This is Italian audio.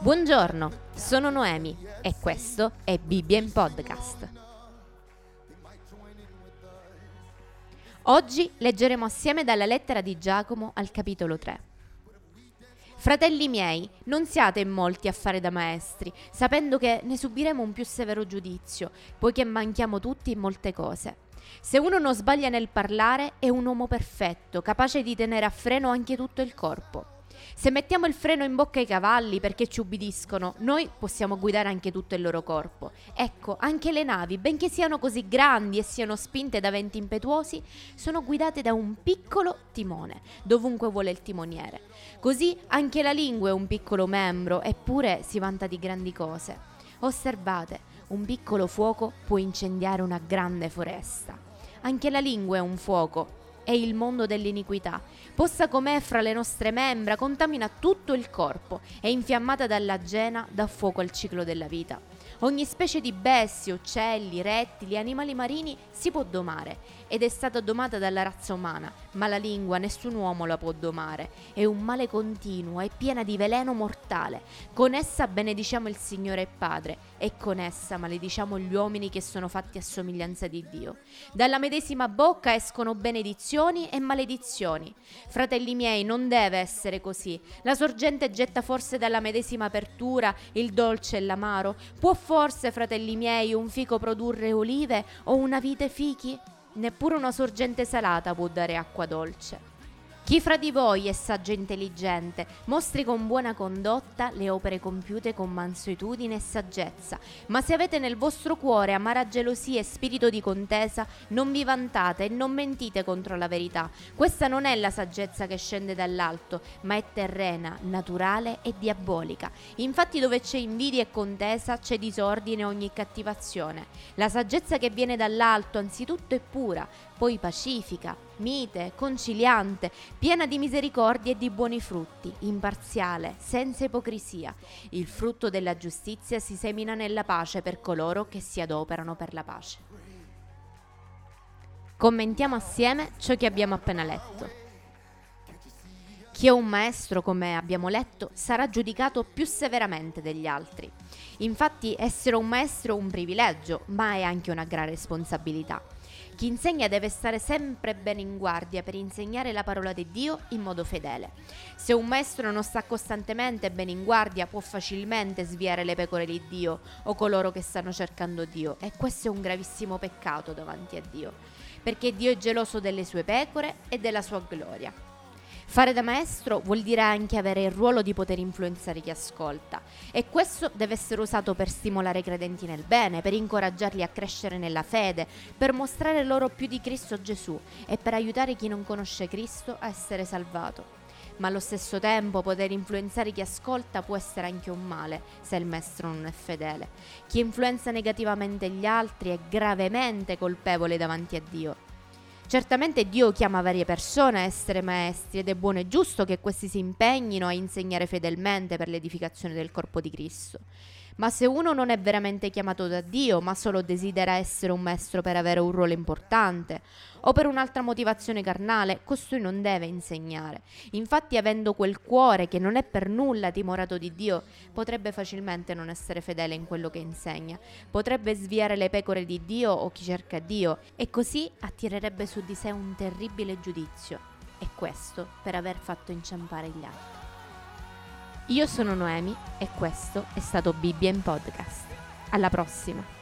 Buongiorno, sono Noemi e questo è Bibbia in Podcast. Oggi leggeremo assieme dalla lettera di Giacomo al capitolo 3. Fratelli miei, non siate in molti a fare da maestri, sapendo che ne subiremo un più severo giudizio, poiché manchiamo tutti in molte cose. Se uno non sbaglia nel parlare, è un uomo perfetto, capace di tenere a freno anche tutto il corpo. Se mettiamo il freno in bocca ai cavalli perché ci ubbidiscono, noi possiamo guidare anche tutto il loro corpo. Ecco, anche le navi, benché siano così grandi e siano spinte da venti impetuosi, sono guidate da un piccolo timone, dovunque vuole il timoniere. Così anche la lingua è un piccolo membro, eppure si vanta di grandi cose. Osservate, un piccolo fuoco può incendiare una grande foresta. Anche la lingua è un fuoco, è il mondo dell'iniquità. Posta com'è fra le nostre membra, contamina tutto il corpo, è infiammata dalla gena, dà fuoco al ciclo della vita. Ogni specie di bestie, uccelli, rettili, animali marini si può domare ed è stata domata dalla razza umana, ma la lingua nessun uomo la può domare. È un male continuo, è piena di veleno mortale. Con essa benediciamo il Signore e Padre e con essa malediciamo gli uomini che sono fatti a somiglianza di Dio. Dalla medesima bocca escono benedizioni e maledizioni. Fratelli miei, non deve essere così. La sorgente getta forse dalla medesima apertura il dolce e l'amaro. Può forse, fratelli miei, un fico produrre olive o una vite fichi? Neppure una sorgente salata può dare acqua dolce. Chi fra di voi è saggio e intelligente, mostri con buona condotta le opere compiute con mansuetudine e saggezza. Ma se avete nel vostro cuore amara gelosia e spirito di contesa, non vi vantate e non mentite contro la verità. Questa non è la saggezza che scende dall'alto, ma è terrena, naturale e diabolica. Infatti dove c'è invidia e contesa c'è disordine e ogni cattivazione. La saggezza che viene dall'alto anzitutto è pura, poi pacifica, mite, conciliante, piena di misericordia e di buoni frutti, imparziale, senza ipocrisia. Il frutto della giustizia si semina nella pace per coloro che si adoperano per la pace. Commentiamo assieme ciò che abbiamo appena letto. Chi è un maestro, come abbiamo letto, sarà giudicato più severamente degli altri. Infatti essere un maestro è un privilegio, ma è anche una gran responsabilità. Chi insegna deve stare sempre bene in guardia per insegnare la parola di Dio in modo fedele. Se un maestro non sta costantemente bene in guardia può facilmente sviare le pecore di Dio o coloro che stanno cercando Dio e questo è un gravissimo peccato davanti a Dio, perché Dio è geloso delle sue pecore e della sua gloria. Fare da maestro vuol dire anche avere il ruolo di poter influenzare chi ascolta e questo deve essere usato per stimolare i credenti nel bene, per incoraggiarli a crescere nella fede, per mostrare loro più di Cristo Gesù e per aiutare chi non conosce Cristo a essere salvato. Ma allo stesso tempo poter influenzare chi ascolta può essere anche un male se il maestro non è fedele. Chi influenza negativamente gli altri è gravemente colpevole davanti a Dio Certamente Dio chiama varie persone a essere maestri ed è buono e giusto che questi si impegnino a insegnare fedelmente per l'edificazione del corpo di Cristo. Ma se uno non è veramente chiamato da Dio, ma solo desidera essere un maestro per avere un ruolo importante, o per un'altra motivazione carnale, costui non deve insegnare. Infatti, avendo quel cuore che non è per nulla timorato di Dio, potrebbe facilmente non essere fedele in quello che insegna, potrebbe sviare le pecore di Dio o chi cerca Dio, e così attirerebbe su di sé un terribile giudizio. E questo per aver fatto inciampare gli altri. Io sono Noemi e questo è stato Bibbia in Podcast. Alla prossima!